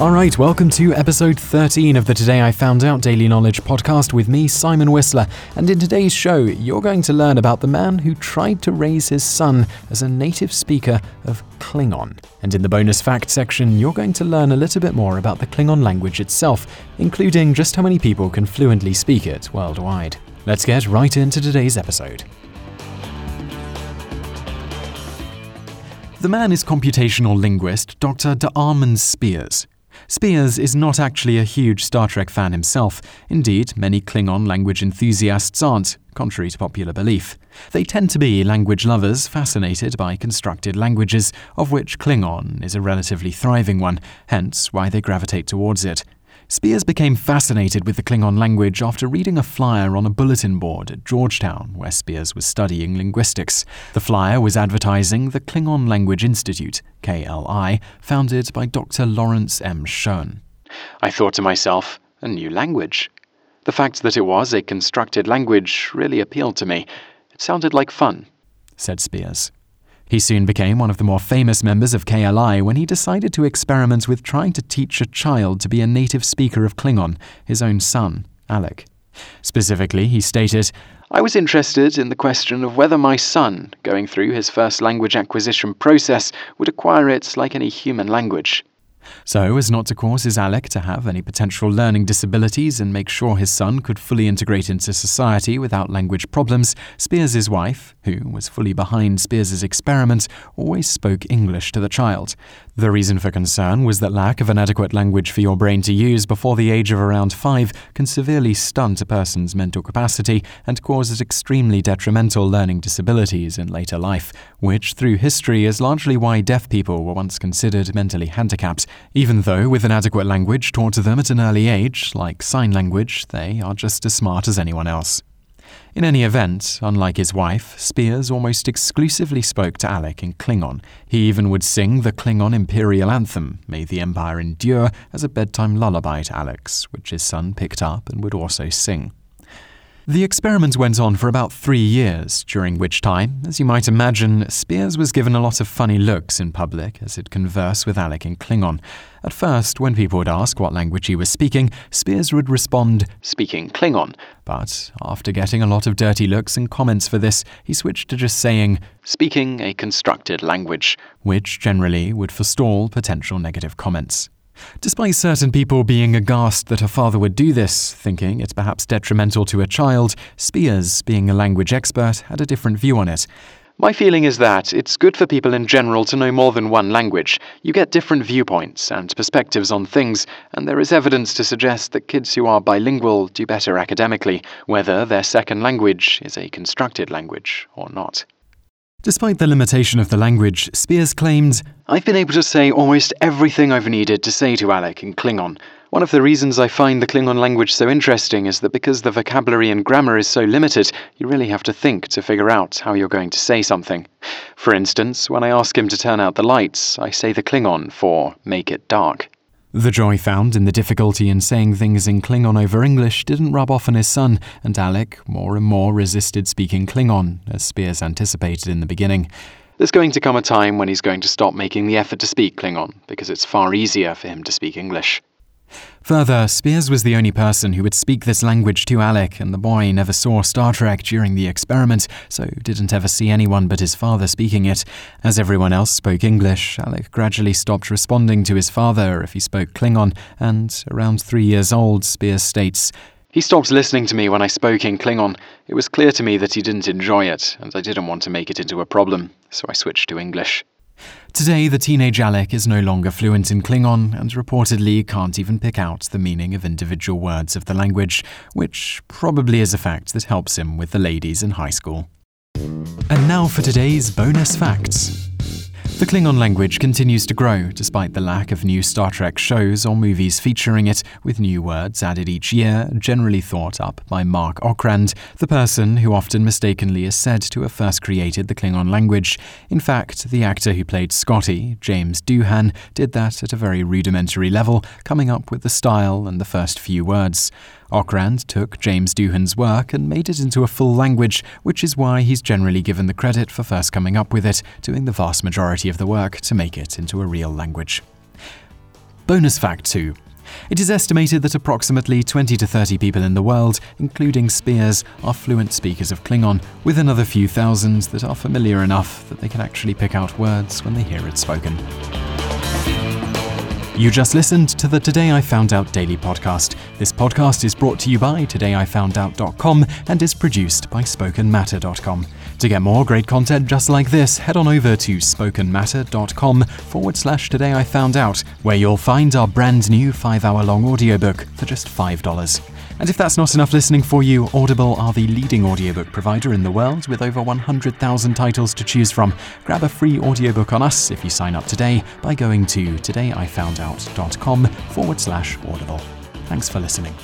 All right, welcome to episode 13 of the Today I Found Out Daily Knowledge podcast with me, Simon Whistler. And in today's show, you're going to learn about the man who tried to raise his son as a native speaker of Klingon. And in the bonus fact section, you're going to learn a little bit more about the Klingon language itself, including just how many people can fluently speak it worldwide. Let's get right into today's episode. The man is computational linguist Dr. d'Armond Speers. Speers is not actually a huge Star Trek fan himself. Indeed, many Klingon language enthusiasts aren't, contrary to popular belief. They tend to be language lovers fascinated by constructed languages, of which Klingon is a relatively thriving one, hence why they gravitate towards it. Speers became fascinated with the Klingon language after reading a flyer on a bulletin board at Georgetown, where Speers was studying linguistics. The flyer was advertising the Klingon Language Institute, KLI, founded by Dr. Lawrence M. Schoen. I thought to myself, a new language. The fact that it was a constructed language really appealed to me. It sounded like fun, said Speers. He soon became one of the more famous members of KLI when he decided to experiment with trying to teach a child to be a native speaker of Klingon, his own son, Alec. Specifically, he stated, I was interested in the question of whether my son, going through his first language acquisition process, would acquire it like any human language. So as not to cause his Alec to have any potential learning disabilities and make sure his son could fully integrate into society without language problems, Speers's wife, who was fully behind Speers's experiment, always spoke English to the child. The reason for concern was that lack of an adequate language for your brain to use before the age of around five can severely stunt a person's mental capacity and causes extremely detrimental learning disabilities in later life, which through history is largely why deaf people were once considered mentally handicapped even though with an adequate language taught to them at an early age, like sign language, they are just as smart as anyone else. In any event, unlike his wife, Speers almost exclusively spoke to Alec in Klingon. He even would sing the Klingon Imperial Anthem, May the Empire Endure, as a bedtime lullaby to Alex, which his son picked up and would also sing. The experiment went on for about three years, during which time, as you might imagine, Speers was given a lot of funny looks in public as he'd converse with Alec in Klingon. At first, when people would ask what language he was speaking, Speers would respond, Speaking Klingon. But after getting a lot of dirty looks and comments for this, he switched to just saying, Speaking a constructed language, which generally would forestall potential negative comments. Despite certain people being aghast that her father would do this, thinking it perhaps detrimental to a child, Speers, being a language expert, had a different view on it. My feeling is that it's good for people in general to know more than one language. You get different viewpoints and perspectives on things, and there is evidence to suggest that kids who are bilingual do better academically, whether their second language is a constructed language or not. Despite the limitation of the language, Speers claimed, I've been able to say almost everything I've needed to say to Alec in Klingon. One of the reasons I find the Klingon language so interesting is that because the vocabulary and grammar is so limited, you really have to think to figure out how you're going to say something. For instance, when I ask him to turn out the lights, I say the Klingon for make it dark. The joy found in the difficulty in saying things in Klingon over English didn't rub off on his son, and Alec more and more resisted speaking Klingon, as Speers anticipated in the beginning. There's going to come a time when he's going to stop making the effort to speak Klingon, because it's far easier for him to speak English. Further, Speers was the only person who would speak this language to Alec, and the boy never saw Star Trek during the experiment, so didn't ever see anyone but his father speaking it. As everyone else spoke English, Alec gradually stopped responding to his father if he spoke Klingon, and around three years old, Speers states, he stopped listening to me when I spoke in Klingon. It was clear to me that he didn't enjoy it, and I didn't want to make it into a problem, so I switched to English. Today, the teenage Alec is no longer fluent in Klingon and reportedly can't even pick out the meaning of individual words of the language, which probably is a fact that helps him with the ladies in high school. And now for today's bonus facts. The Klingon language continues to grow despite the lack of new Star Trek shows or movies featuring it, with new words added each year, generally thought up by Marc Okrand, the person who often mistakenly is said to have first created the Klingon language. In fact, the actor who played Scotty, James Doohan, did that at a very rudimentary level, coming up with the style and the first few words. Okrand took James Doohan's work and made it into a full language, which is why he's generally given the credit for first coming up with it, doing the vast majority of the work to make it into a real language. Bonus fact 2. It is estimated that approximately 20 to 30 people in the world, including Speers, are fluent speakers of Klingon, with another few thousands that are familiar enough that they can actually pick out words when they hear it spoken. You just listened to the Today I Found Out daily podcast. This podcast is brought to you by todayifoundout.com and is produced by spokenmatter.com. To get more great content just like this, head on over to spokenmatter.com forward slash today I found out, where you'll find our brand new five hour long audiobook for just $5. And if that's not enough listening for you, Audible are the leading audiobook provider in the world with over 100,000 titles to choose from. Grab a free audiobook on us if you sign up today by going to todayifoundout.com forward slash audible. Thanks for listening.